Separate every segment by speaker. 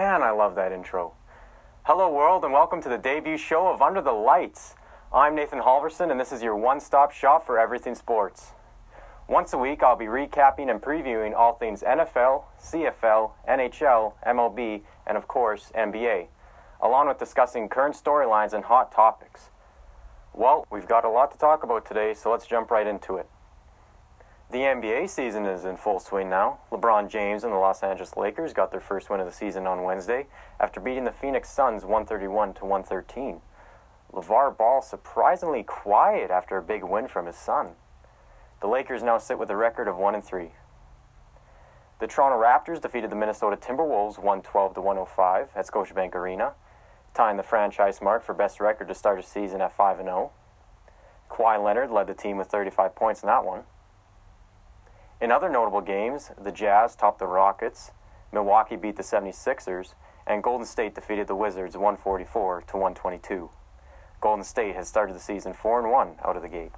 Speaker 1: Man, I love that intro. Hello, world, and welcome to the debut show of Under the Lights. I'm Nathan Halverson, and this is your one stop shop for everything sports. Once a week, I'll be recapping and previewing all things NFL, CFL, NHL, MLB, and of course, NBA, along with discussing current storylines and hot topics. Well, we've got a lot to talk about today, so let's jump right into it. The NBA season is in full swing now. LeBron James and the Los Angeles Lakers got their first win of the season on Wednesday after beating the Phoenix Suns 131 to 113. LaVar Ball surprisingly quiet after a big win from his son. The Lakers now sit with a record of 1 and 3. The Toronto Raptors defeated the Minnesota Timberwolves 112 to 105 at Scotiabank Arena, tying the franchise mark for best record to start a season at 5 and 0. Kawhi Leonard led the team with 35 points in that one. In other notable games, the Jazz topped the Rockets, Milwaukee beat the 76ers, and Golden State defeated the Wizards 144 to 122. Golden State has started the season 4 and 1 out of the gate.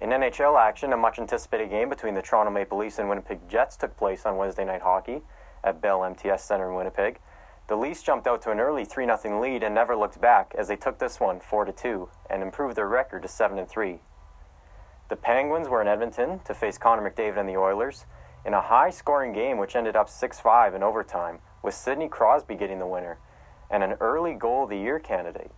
Speaker 1: In NHL action, a much anticipated game between the Toronto Maple Leafs and Winnipeg Jets took place on Wednesday night hockey at Bell MTS Center in Winnipeg. The Leafs jumped out to an early 3 0 lead and never looked back as they took this one 4 2 and improved their record to 7 3. The Penguins were in Edmonton to face Connor McDavid and the Oilers in a high scoring game which ended up 6 5 in overtime, with Sidney Crosby getting the winner and an early goal of the year candidate.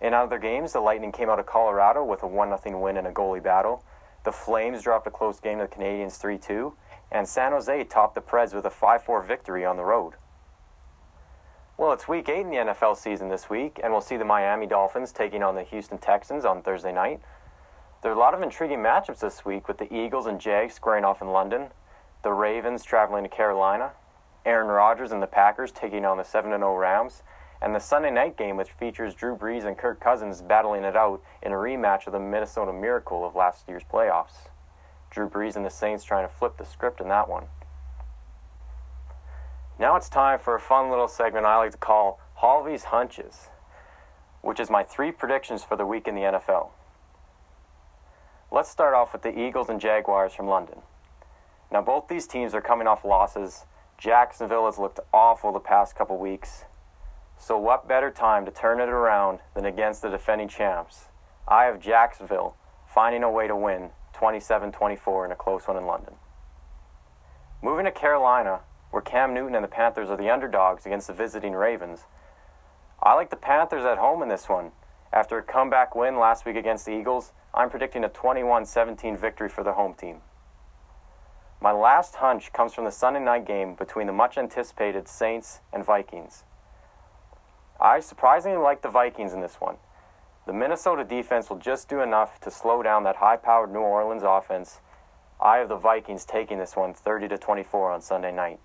Speaker 1: In other games, the Lightning came out of Colorado with a 1 0 win in a goalie battle. The Flames dropped a close game to the Canadiens 3 2, and San Jose topped the Preds with a 5 4 victory on the road. Well, it's week 8 in the NFL season this week, and we'll see the Miami Dolphins taking on the Houston Texans on Thursday night. There are a lot of intriguing matchups this week with the Eagles and Jags squaring off in London, the Ravens traveling to Carolina, Aaron Rodgers and the Packers taking on the 7 0 Rams, and the Sunday night game which features Drew Brees and Kirk Cousins battling it out in a rematch of the Minnesota Miracle of last year's playoffs. Drew Brees and the Saints trying to flip the script in that one. Now it's time for a fun little segment I like to call Halvy's Hunches, which is my three predictions for the week in the NFL. Let's start off with the Eagles and Jaguars from London. Now, both these teams are coming off losses. Jacksonville has looked awful the past couple weeks. So, what better time to turn it around than against the defending champs? I have Jacksonville finding a way to win 27 24 in a close one in London. Moving to Carolina, where Cam Newton and the Panthers are the underdogs against the visiting Ravens. I like the Panthers at home in this one. After a comeback win last week against the Eagles, I'm predicting a 21 17 victory for the home team. My last hunch comes from the Sunday night game between the much anticipated Saints and Vikings. I surprisingly like the Vikings in this one. The Minnesota defense will just do enough to slow down that high powered New Orleans offense. I have the Vikings taking this one 30 to 24 on Sunday night.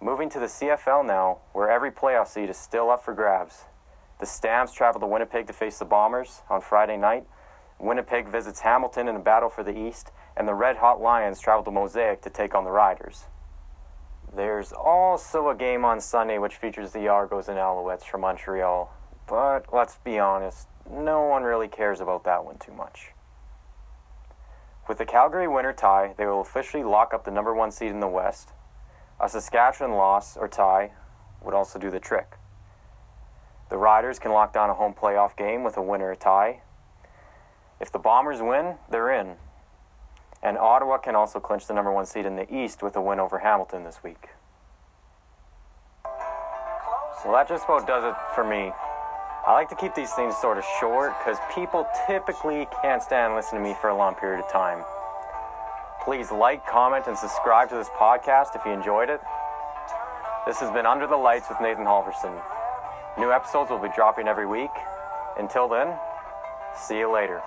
Speaker 1: Moving to the CFL now, where every playoff seed is still up for grabs. The Stamps travel to Winnipeg to face the Bombers on Friday night. Winnipeg visits Hamilton in a battle for the East, and the Red Hot Lions travel to Mosaic to take on the Riders. There's also a game on Sunday which features the Argos and Alouettes from Montreal, but let's be honest, no one really cares about that one too much. With the Calgary winner tie, they will officially lock up the number one seed in the West. A Saskatchewan loss or tie would also do the trick. Riders can lock down a home playoff game with a win or a tie. If the Bombers win, they're in. And Ottawa can also clinch the number one seed in the East with a win over Hamilton this week. Well, that just about does it for me. I like to keep these things sort of short because people typically can't stand listening to me for a long period of time. Please like, comment, and subscribe to this podcast if you enjoyed it. This has been Under the Lights with Nathan Halverson. New episodes will be dropping every week. Until then, see you later.